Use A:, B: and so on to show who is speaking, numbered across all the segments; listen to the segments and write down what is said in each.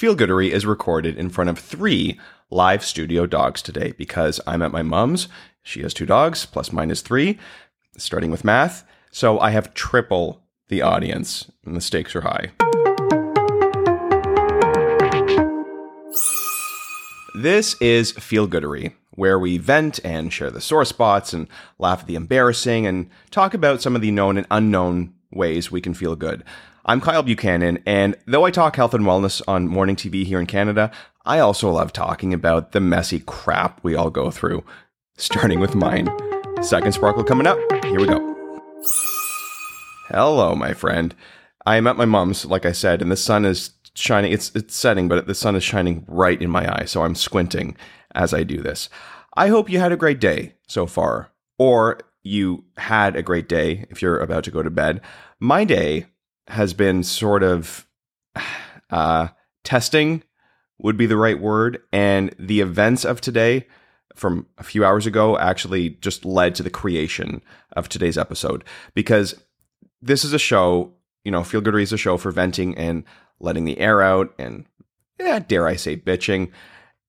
A: Feel Goodery is recorded in front of three live studio dogs today because I'm at my mom's. She has two dogs, plus mine is three, starting with math. So I have triple the audience, and the stakes are high. This is Feel Goodery, where we vent and share the sore spots and laugh at the embarrassing and talk about some of the known and unknown ways we can feel good. I'm Kyle Buchanan, and though I talk health and wellness on morning TV here in Canada, I also love talking about the messy crap we all go through, starting with mine. Second sparkle coming up. Here we go. Hello, my friend. I am at my mom's, like I said, and the sun is shining. It's it's setting, but the sun is shining right in my eye, so I'm squinting as I do this. I hope you had a great day so far, or you had a great day if you're about to go to bed. My day has been sort of uh, testing would be the right word, and the events of today from a few hours ago actually just led to the creation of today's episode because this is a show, you know, Feel Goodery is a show for venting and letting the air out and, yeah, dare I say, bitching.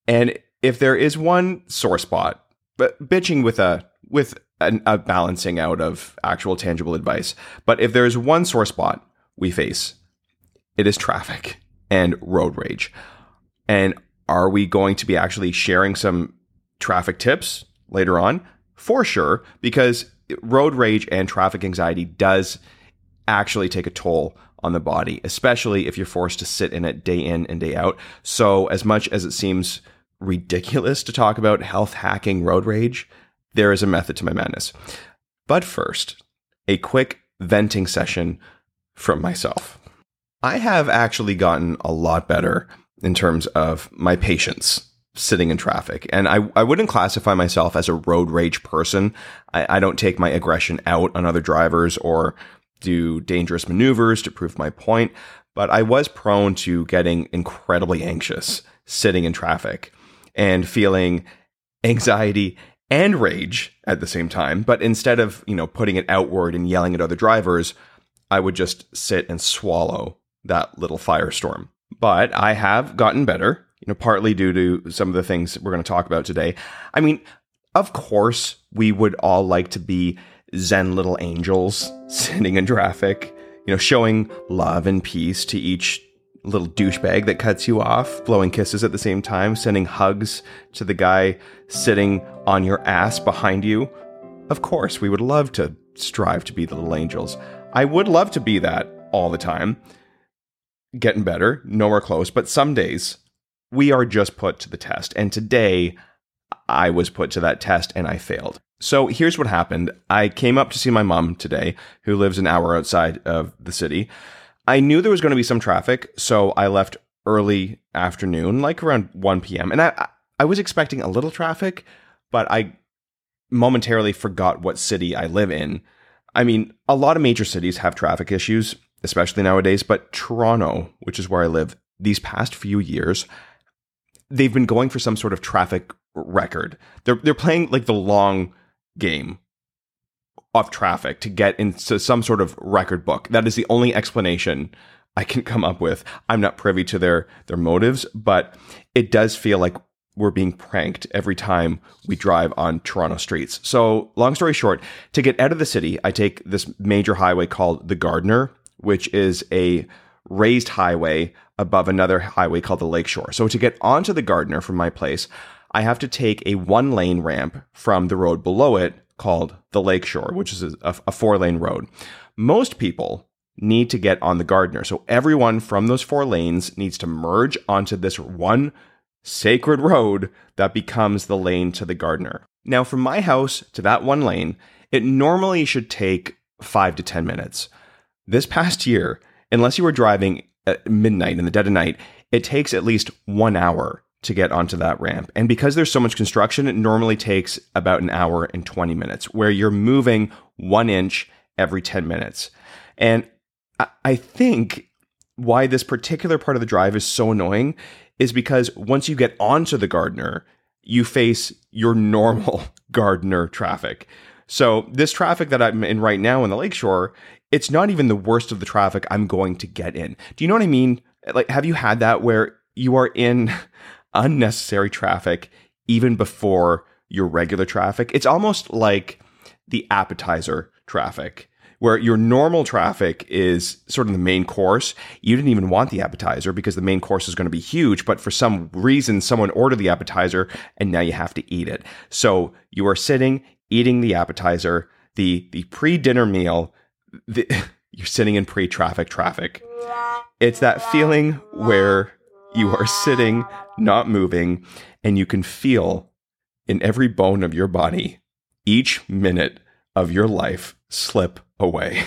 A: And if there is one sore spot, but bitching with a with a, a balancing out of actual tangible advice, but if there is one sore spot we face, it is traffic and road rage. And are we going to be actually sharing some traffic tips later on? For sure, because road rage and traffic anxiety does actually take a toll on the body, especially if you're forced to sit in it day in and day out. So, as much as it seems ridiculous to talk about health hacking road rage, there is a method to my madness. But first, a quick venting session from myself. I have actually gotten a lot better in terms of my patience sitting in traffic. And I, I wouldn't classify myself as a road rage person. I, I don't take my aggression out on other drivers or do dangerous maneuvers to prove my point. But I was prone to getting incredibly anxious sitting in traffic and feeling anxiety and rage at the same time. But instead of, you know, putting it outward and yelling at other drivers, I would just sit and swallow that little firestorm. But I have gotten better, you know, partly due to some of the things we're going to talk about today. I mean, of course, we would all like to be Zen little angels sitting in traffic, you know, showing love and peace to each little douchebag that cuts you off, blowing kisses at the same time, sending hugs to the guy sitting on your ass behind you. Of course, we would love to strive to be the little angels. I would love to be that all the time. Getting better, nowhere close, but some days we are just put to the test. And today I was put to that test and I failed. So here's what happened. I came up to see my mom today, who lives an hour outside of the city. I knew there was going to be some traffic, so I left early afternoon, like around 1 p.m. And I I was expecting a little traffic, but I momentarily forgot what city I live in. I mean, a lot of major cities have traffic issues, especially nowadays, but Toronto, which is where I live, these past few years, they've been going for some sort of traffic record. They're they're playing like the long game of traffic to get into some sort of record book. That is the only explanation I can come up with. I'm not privy to their their motives, but it does feel like we're being pranked every time we drive on Toronto streets. So, long story short, to get out of the city, I take this major highway called the Gardiner, which is a raised highway above another highway called the Lakeshore. So, to get onto the Gardiner from my place, I have to take a one lane ramp from the road below it called the Lakeshore, which is a, a four lane road. Most people need to get on the Gardiner. So everyone from those four lanes needs to merge onto this one sacred road that becomes the lane to the Gardiner. Now, from my house to that one lane, it normally should take five to 10 minutes. This past year, unless you were driving at midnight in the dead of night, it takes at least one hour to get onto that ramp. And because there's so much construction, it normally takes about an hour and 20 minutes, where you're moving one inch every 10 minutes. And I think why this particular part of the drive is so annoying is because once you get onto the Gardiner, you face your normal Gardiner traffic. So this traffic that I'm in right now in the lakeshore, it's not even the worst of the traffic I'm going to get in. Do you know what I mean? Like, have you had that where you are in unnecessary traffic even before your regular traffic. It's almost like the appetizer traffic where your normal traffic is sort of the main course. You didn't even want the appetizer because the main course is going to be huge, but for some reason, someone ordered the appetizer and now you have to eat it. So you are sitting, eating the appetizer, the, the pre dinner meal, the, you're sitting in pre traffic traffic. It's that feeling where you are sitting, not moving, and you can feel in every bone of your body each minute of your life slip away.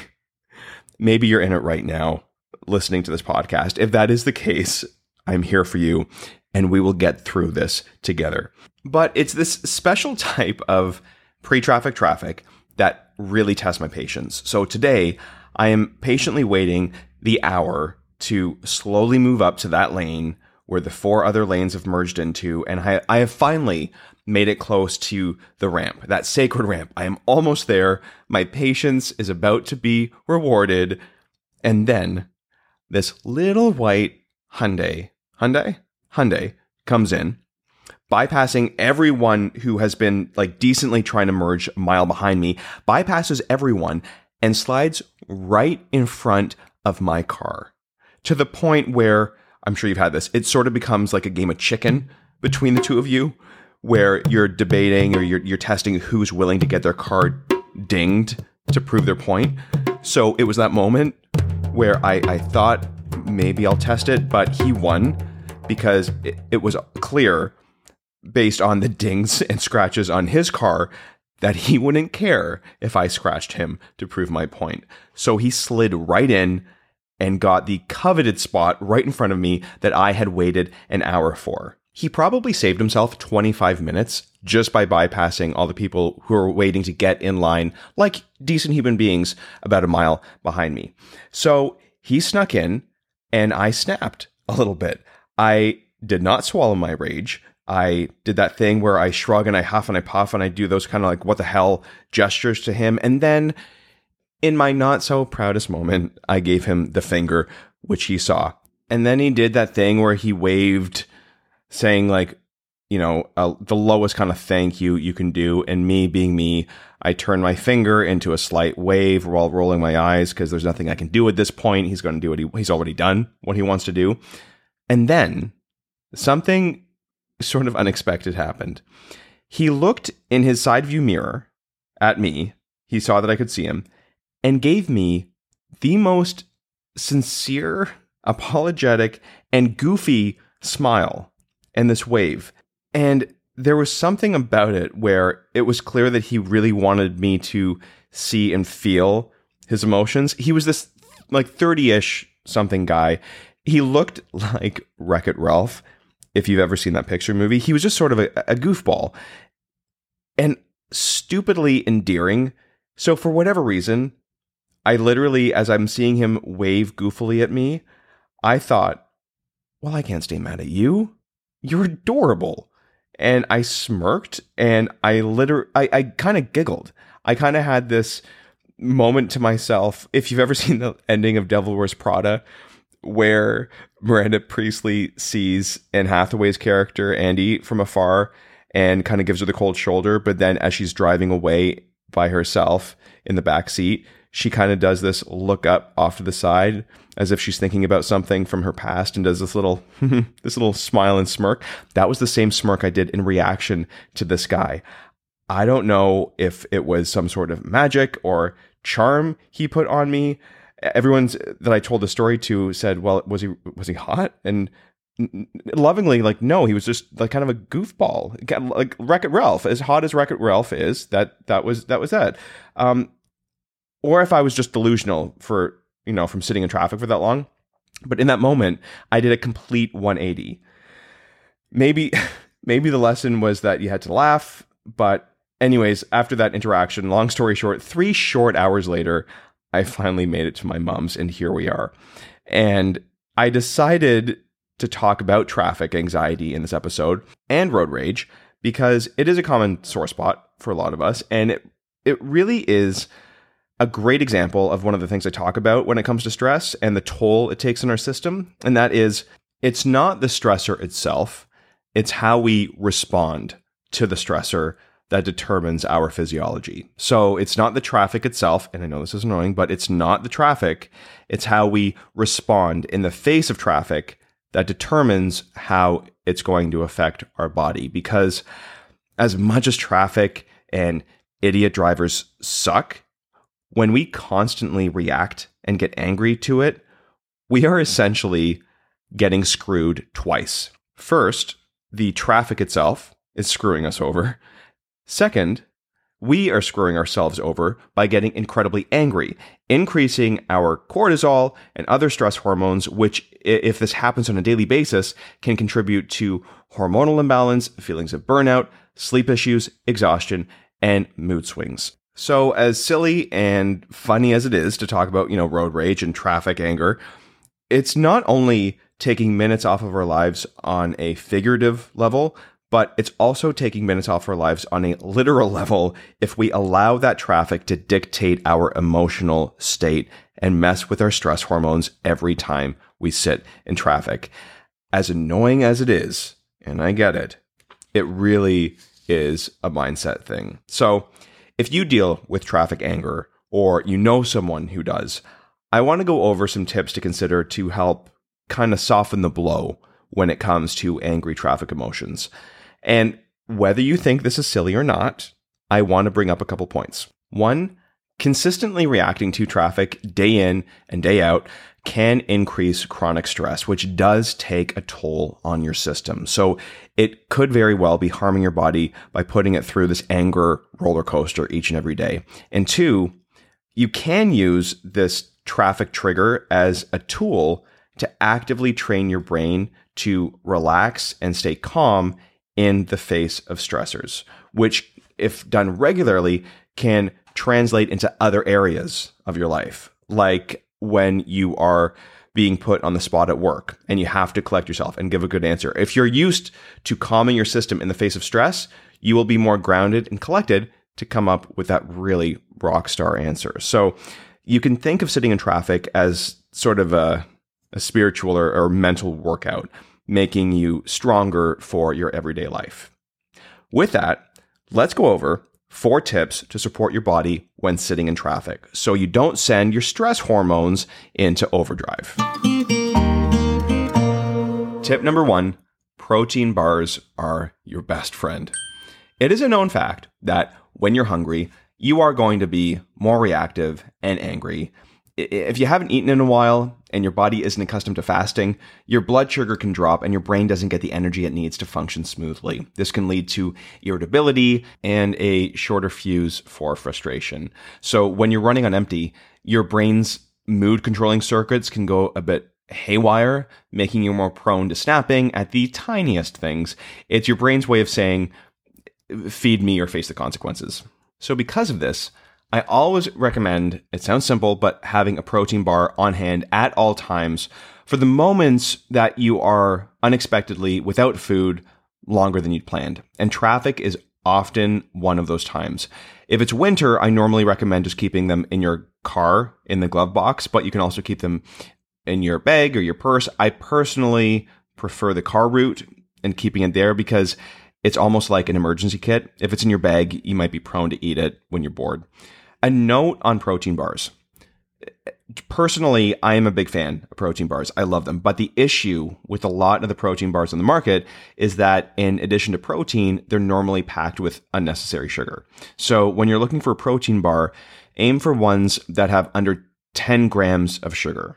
A: Maybe you're in it right now listening to this podcast. If that is the case, I'm here for you and we will get through this together. But it's this special type of pre traffic traffic that really tests my patience. So today, I am patiently waiting the hour to slowly move up to that lane where the four other lanes have merged into, and I, I have finally made it close to the ramp, that sacred ramp. I am almost there. My patience is about to be rewarded. And then this little white Hyundai, Hyundai, Hyundai comes in, bypassing everyone who has been like decently trying to merge a mile behind me, bypasses everyone and slides right in front of my car to the point where I'm sure you've had this. It sort of becomes like a game of chicken between the two of you where you're debating or you're, you're testing who's willing to get their car dinged to prove their point. So it was that moment where I, I thought maybe I'll test it, but he won because it, it was clear based on the dings and scratches on his car that he wouldn't care if I scratched him to prove my point. So he slid right in and got the coveted spot right in front of me that I had waited an hour for he probably saved himself 25 minutes just by bypassing all the people who are waiting to get in line like decent human beings about a mile behind me. So he snuck in and I snapped a little bit. I did not swallow my rage. I did that thing where I shrug and I huff and I puff and I do those kind of like what the hell gestures to him. And then in my not so proudest moment, I gave him the finger, which he saw. And then he did that thing where he waved saying like you know uh, the lowest kind of thank you you can do. And me being me i turn my finger into a slight wave while rolling my eyes because there's nothing i can do at this point. He's going to do what he, he's already done what he wants to do. And then something sort of unexpected happened. He looked in his side view mirror at me. He saw that i could see him and gave me the most sincere apologetic and goofy smile and this wave. And there was something about it where it was clear that he really wanted me to see and feel his emotions. He was this like 30 ish something guy. He looked like Wreck It Ralph, if you've ever seen that Pixar movie. He was just sort of a, a goofball and stupidly endearing. So, for whatever reason, I literally, as I'm seeing him wave goofily at me, I thought, well, I can't stay mad at you you're adorable. And I smirked and I literally, I, I kind of giggled. I kind of had this moment to myself. If you've ever seen the ending of Devil Wears Prada, where Miranda Priestly sees Anne Hathaway's character, Andy, from afar and kind of gives her the cold shoulder. But then as she's driving away by herself in the back seat, she kind of does this look up off to the side as if she's thinking about something from her past and does this little this little smile and smirk. That was the same smirk I did in reaction to this guy. I don't know if it was some sort of magic or charm he put on me. Everyone's that I told the story to said, "Well, was he was he hot?" And lovingly, like, no, he was just like kind of a goofball, like Wreck It Ralph. As hot as Wreck It Ralph is, that that was that was that. Um, or if I was just delusional for, you know, from sitting in traffic for that long. But in that moment, I did a complete 180. Maybe maybe the lesson was that you had to laugh, but anyways, after that interaction, long story short, 3 short hours later, I finally made it to my mom's and here we are. And I decided to talk about traffic anxiety in this episode and road rage because it is a common sore spot for a lot of us and it it really is a great example of one of the things I talk about when it comes to stress and the toll it takes on our system. And that is it's not the stressor itself, it's how we respond to the stressor that determines our physiology. So it's not the traffic itself, and I know this is annoying, but it's not the traffic. It's how we respond in the face of traffic that determines how it's going to affect our body. Because as much as traffic and idiot drivers suck, when we constantly react and get angry to it, we are essentially getting screwed twice. First, the traffic itself is screwing us over. Second, we are screwing ourselves over by getting incredibly angry, increasing our cortisol and other stress hormones, which, if this happens on a daily basis, can contribute to hormonal imbalance, feelings of burnout, sleep issues, exhaustion, and mood swings. So, as silly and funny as it is to talk about, you know, road rage and traffic anger, it's not only taking minutes off of our lives on a figurative level, but it's also taking minutes off our lives on a literal level if we allow that traffic to dictate our emotional state and mess with our stress hormones every time we sit in traffic. As annoying as it is, and I get it, it really is a mindset thing. So, if you deal with traffic anger or you know someone who does, I want to go over some tips to consider to help kind of soften the blow when it comes to angry traffic emotions. And whether you think this is silly or not, I want to bring up a couple points. One, consistently reacting to traffic day in and day out can increase chronic stress, which does take a toll on your system. So it could very well be harming your body by putting it through this anger roller coaster each and every day. And two, you can use this traffic trigger as a tool to actively train your brain to relax and stay calm in the face of stressors, which, if done regularly, can translate into other areas of your life, like when you are being put on the spot at work and you have to collect yourself and give a good answer. If you're used to calming your system in the face of stress, you will be more grounded and collected to come up with that really rock star answer. So you can think of sitting in traffic as sort of a, a spiritual or, or mental workout, making you stronger for your everyday life. With that, let's go over four tips to support your body when sitting in traffic so you don't send your stress hormones into overdrive. Tip number one protein bars are your best friend. It is a known fact that when you're hungry, you are going to be more reactive and angry if you haven't eaten in a while and your body isn't accustomed to fasting, your blood sugar can drop and your brain doesn't get the energy it needs to function smoothly. This can lead to irritability and a shorter fuse for frustration. So when you're running on empty, your brain's mood controlling circuits can go a bit haywire, making you more prone to snapping at the tiniest things. It's your brain's way of saying, feed me or face the consequences. So because of this, I always recommend, it sounds simple, but having a protein bar on hand at all times for the moments that you are unexpectedly without food longer than you'd planned. And traffic is often one of those times. If it's winter, I normally recommend just keeping them in your car in the glove box, but you can also keep them in your bag or your purse. I personally prefer the car route and keeping it there because it's almost like an emergency kit. If it's in your bag, you might be prone to eat it when you're bored. A note on protein bars. Personally, I am a big fan of protein bars. I love them. But the issue with a lot of the protein bars on the market is that in addition to protein, they're normally packed with unnecessary sugar. So when you're looking for a protein bar, aim for ones that have under 10 grams of sugar.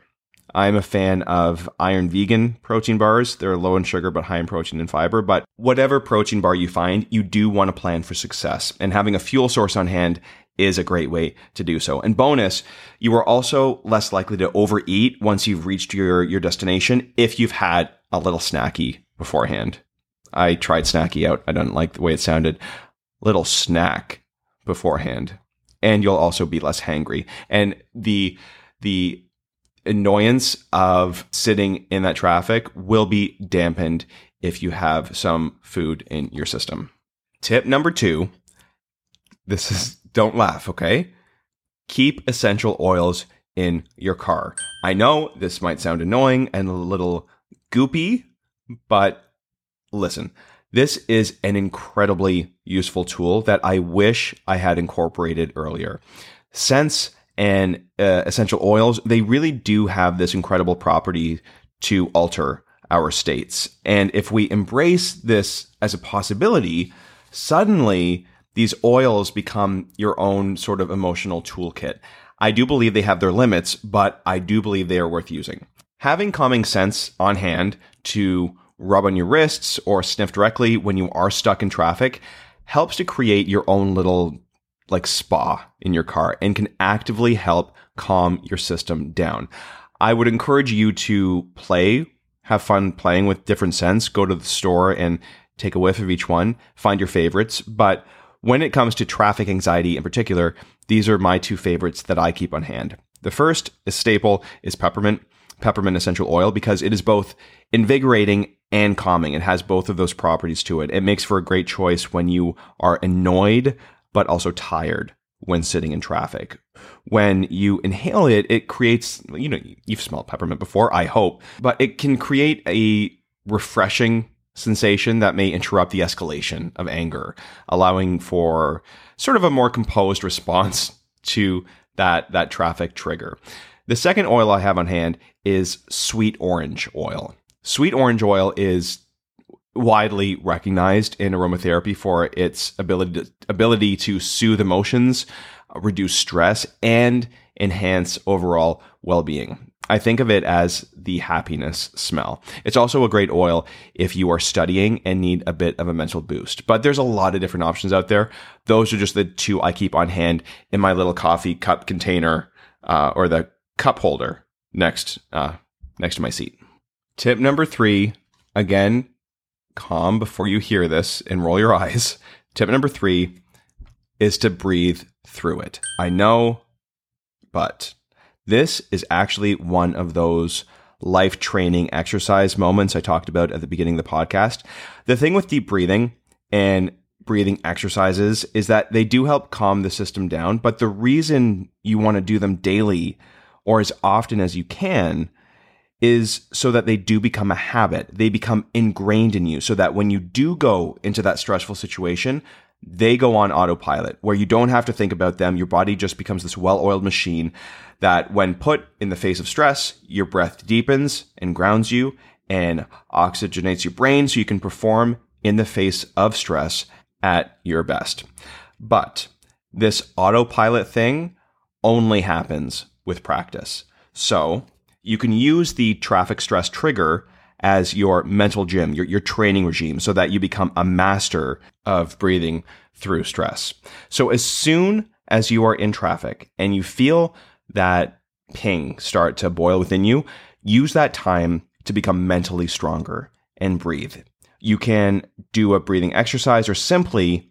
A: I'm a fan of Iron Vegan protein bars. They're low in sugar but high in protein and fiber. But whatever protein bar you find, you do want to plan for success. And having a fuel source on hand is a great way to do so. And bonus, you are also less likely to overeat once you've reached your, your destination if you've had a little snacky beforehand. I tried snacky out. I don't like the way it sounded. Little snack beforehand. And you'll also be less hangry. And the, the annoyance of sitting in that traffic will be dampened if you have some food in your system. Tip number two. This is don't laugh, okay? Keep essential oils in your car. I know this might sound annoying and a little goopy, but listen, this is an incredibly useful tool that I wish I had incorporated earlier. Scents and uh, essential oils, they really do have this incredible property to alter our states. And if we embrace this as a possibility, suddenly these oils become your own sort of emotional toolkit. I do believe they have their limits, but I do believe they are worth using. Having calming scents on hand to rub on your wrists or sniff directly when you are stuck in traffic helps to create your own little like spa in your car and can actively help calm your system down. I would encourage you to play, have fun playing with different scents, go to the store and take a whiff of each one, find your favorites. But when it comes to traffic anxiety in particular, these are my two favorites that I keep on hand. The first, a staple, is peppermint, peppermint essential oil, because it is both invigorating and calming. It has both of those properties to it. It makes for a great choice when you are annoyed, but also tired when sitting in traffic. When you inhale it, it creates, you know, you've smelled peppermint before, I hope, but it can create a refreshing sensation that may interrupt the escalation of anger, allowing for sort of a more composed response to that, that traffic trigger. The second oil I have on hand is sweet orange oil. Sweet orange oil is widely recognized in aromatherapy for its ability to, ability to soothe emotions, reduce stress, and enhance overall well-being. I think of it as the happiness smell. It's also a great oil if you are studying and need a bit of a mental boost. But there's a lot of different options out there. Those are just the two I keep on hand in my little coffee cup container uh, or the cup holder next uh, next to my seat. Tip number three, again, calm before you hear this and roll your eyes. Tip number three is to breathe through it. I know, but this is actually one of those life training exercise moments I talked about at the beginning of the podcast. The thing with deep breathing and breathing exercises is that they do help calm the system down, but the reason you want to do them daily or as often as you can is so that they do become a habit. They become ingrained in you so that when you do go into that stressful situation, they go on autopilot where you don't have to think about them. Your body just becomes this well oiled machine that, when put in the face of stress, your breath deepens and grounds you and oxygenates your brain so you can perform in the face of stress at your best. But this autopilot thing only happens with practice. So you can use the traffic stress trigger as your mental gym, your, your training regime, so that you become a master of breathing through stress. So as soon as you are in traffic and you feel that ping start to boil within you, use that time to become mentally stronger and breathe. You can do a breathing exercise or simply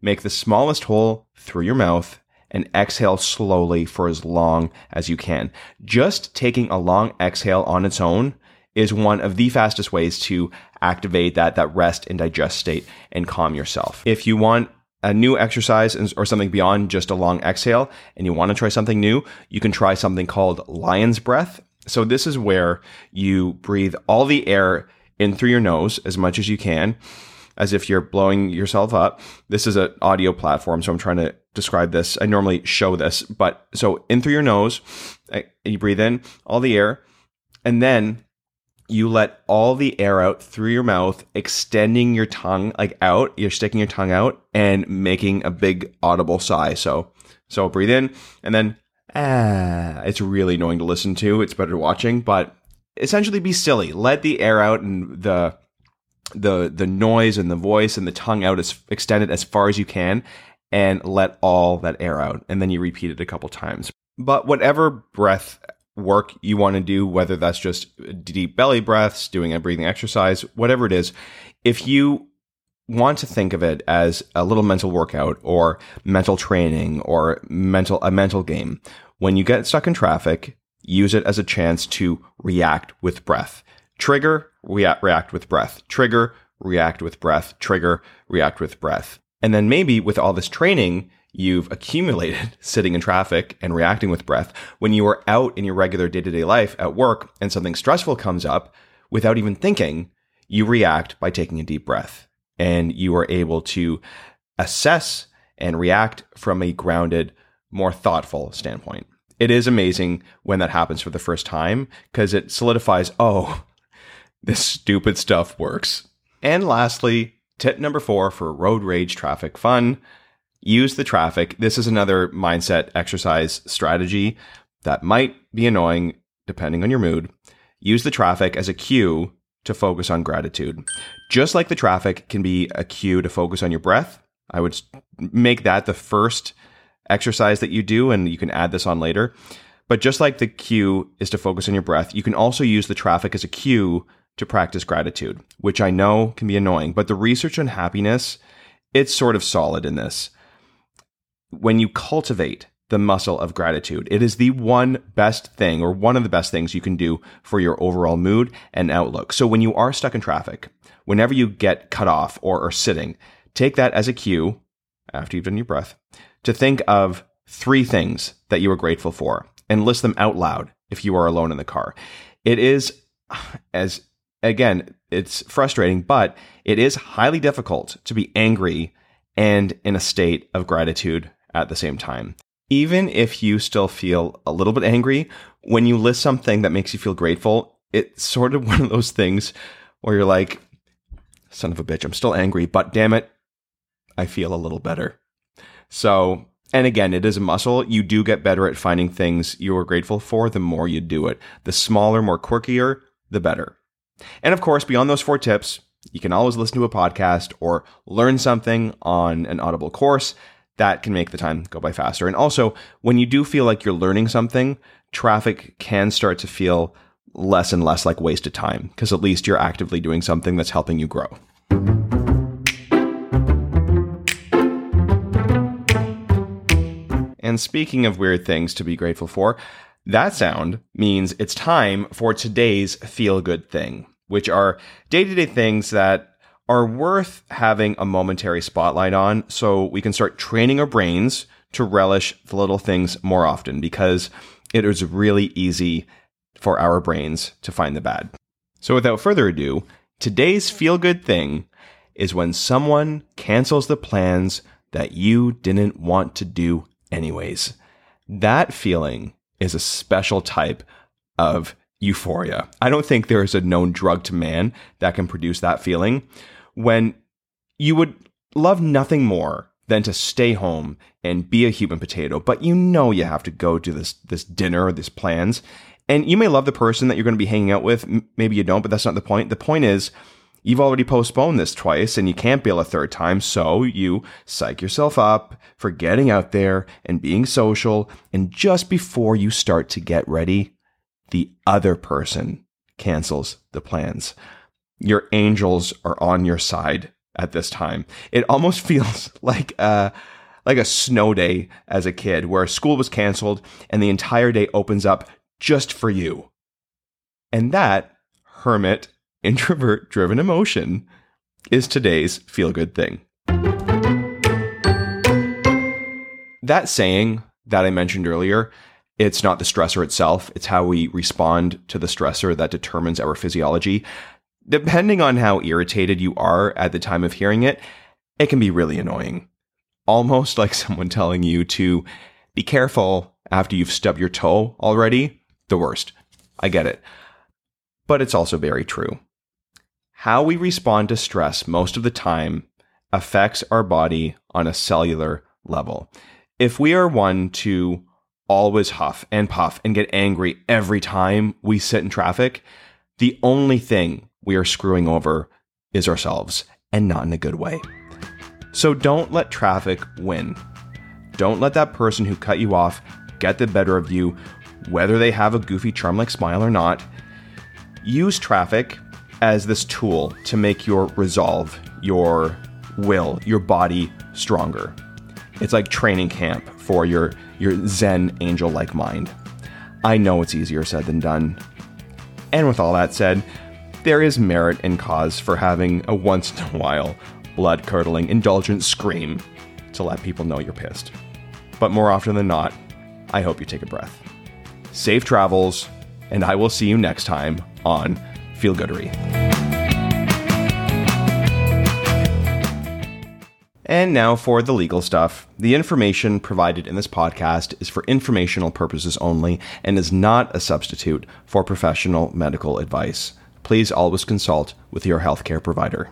A: make the smallest hole through your mouth and exhale slowly for as long as you can. Just taking a long exhale on its own is one of the fastest ways to activate that, that rest and digest state and calm yourself. If you want a new exercise or something beyond just a long exhale and you want to try something new, you can try something called lion's breath. So this is where you breathe all the air in through your nose as much as you can as if you're blowing yourself up. This is an audio platform, so I'm trying to describe this. I normally show this, but so in through your nose, you breathe in all the air, and then you let all the air out through your mouth, extending your tongue like out. You're sticking your tongue out and making a big audible sigh. So, so breathe in and then ah. It's really annoying to listen to. It's better watching, but essentially be silly. Let the air out and the the the noise and the voice and the tongue out as extended as far as you can, and let all that air out. And then you repeat it a couple times. But whatever breath work you want to do, whether that's just deep belly breaths, doing a breathing exercise, whatever it is, if you want to think of it as a little mental workout or mental training or mental a mental game, when you get stuck in traffic, use it as a chance to react with breath. Trigger, react, react with breath. Trigger, react with breath. Trigger, react with breath. And then maybe with all this training, you've accumulated sitting in traffic and reacting with breath. When you are out in your regular day to day life at work and something stressful comes up, without even thinking, you react by taking a deep breath and you are able to assess and react from a grounded, more thoughtful standpoint. It is amazing when that happens for the first time because it solidifies, oh, this stupid stuff works. And lastly, tip number four for road rage traffic fun use the traffic. This is another mindset exercise strategy that might be annoying depending on your mood. Use the traffic as a cue to focus on gratitude. Just like the traffic can be a cue to focus on your breath, I would make that the first exercise that you do, and you can add this on later. But just like the cue is to focus on your breath, you can also use the traffic as a cue to practice gratitude, which I know can be annoying. But the research on happiness, it's sort of solid in this. When you cultivate the muscle of gratitude. It is the one best thing or one of the best things you can do for your overall mood and outlook. So when you are stuck in traffic, whenever you get cut off or are sitting, take that as a cue after you've done your breath to think of three things that you are grateful for and list them out loud if you are alone in the car. It is as again, it's frustrating, but it is highly difficult to be angry and in a state of gratitude at the same time even if you still feel a little bit angry, when you list something that makes you feel grateful, it's sort of one of those things where you're like, son of a bitch, I'm still angry, but damn it, I feel a little better. So, and again, it is a muscle. You do get better at finding things you are grateful for the more you do it. The smaller, more quirkier, the better. And of course, beyond those four tips, you can always listen to a podcast or learn something on an Audible course that can make the time go by faster. And also, when you do feel like you're learning something, traffic can start to feel less and less like wasted time because at least you're actively doing something that's helping you grow. And speaking of weird things to be grateful for, that sound means it's time for today's feel good thing, which are day to day things that are worth having a momentary spotlight on so we can start training our brains to relish the little things more often because it is really easy for our brains to find the bad. So without further ado, today's feel good thing is when someone cancels the plans that you didn't want to do anyways. That feeling is a special type of euphoria. I don't think there is a known drug to man that can produce that feeling when you would love nothing more than to stay home and be a human potato, but you know you have to go to this this dinner, or these plans, and you may love the person that you're going to be hanging out with. Maybe you don't, but that's not the point. The point is you've already postponed this twice and you can't bail a third time, so you psych yourself up for getting out there and being social, and just before you start to get ready, the other person cancels the plans your angels are on your side at this time. It almost feels like a like a snow day as a kid where school was canceled and the entire day opens up just for you. And that hermit introvert driven emotion is today's feel good thing. That saying that I mentioned earlier, it's not the stressor itself, it's how we respond to the stressor that determines our physiology depending on how irritated you are at the time of hearing it, it can be really annoying. Almost like someone telling you to be careful after you've stubbed your toe already. The worst. I get it. But it's also very true. How we respond to stress most of the time affects our body on a cellular level. If we are one to always huff and puff and get angry every time we sit in traffic, the only thing we are screwing over is ourselves and not in a good way. So don't let traffic win. Don't let that person who cut you off get the better of you, whether they have a goofy charm like smile or not. Use traffic as this tool to make your resolve, your will, your body stronger. It's like training camp for your, your Zen angel like mind. I know it's easier said than done. And with all that said, there is merit and cause for having a once in a while blood curdling, indulgent scream to let people know you're pissed. But more often than not, I hope you take a breath. Safe travels, and I will see you next time on Feel Goodery. And now for the legal stuff. The information provided in this podcast is for informational purposes only and is not a substitute for professional medical advice please always consult with your healthcare provider.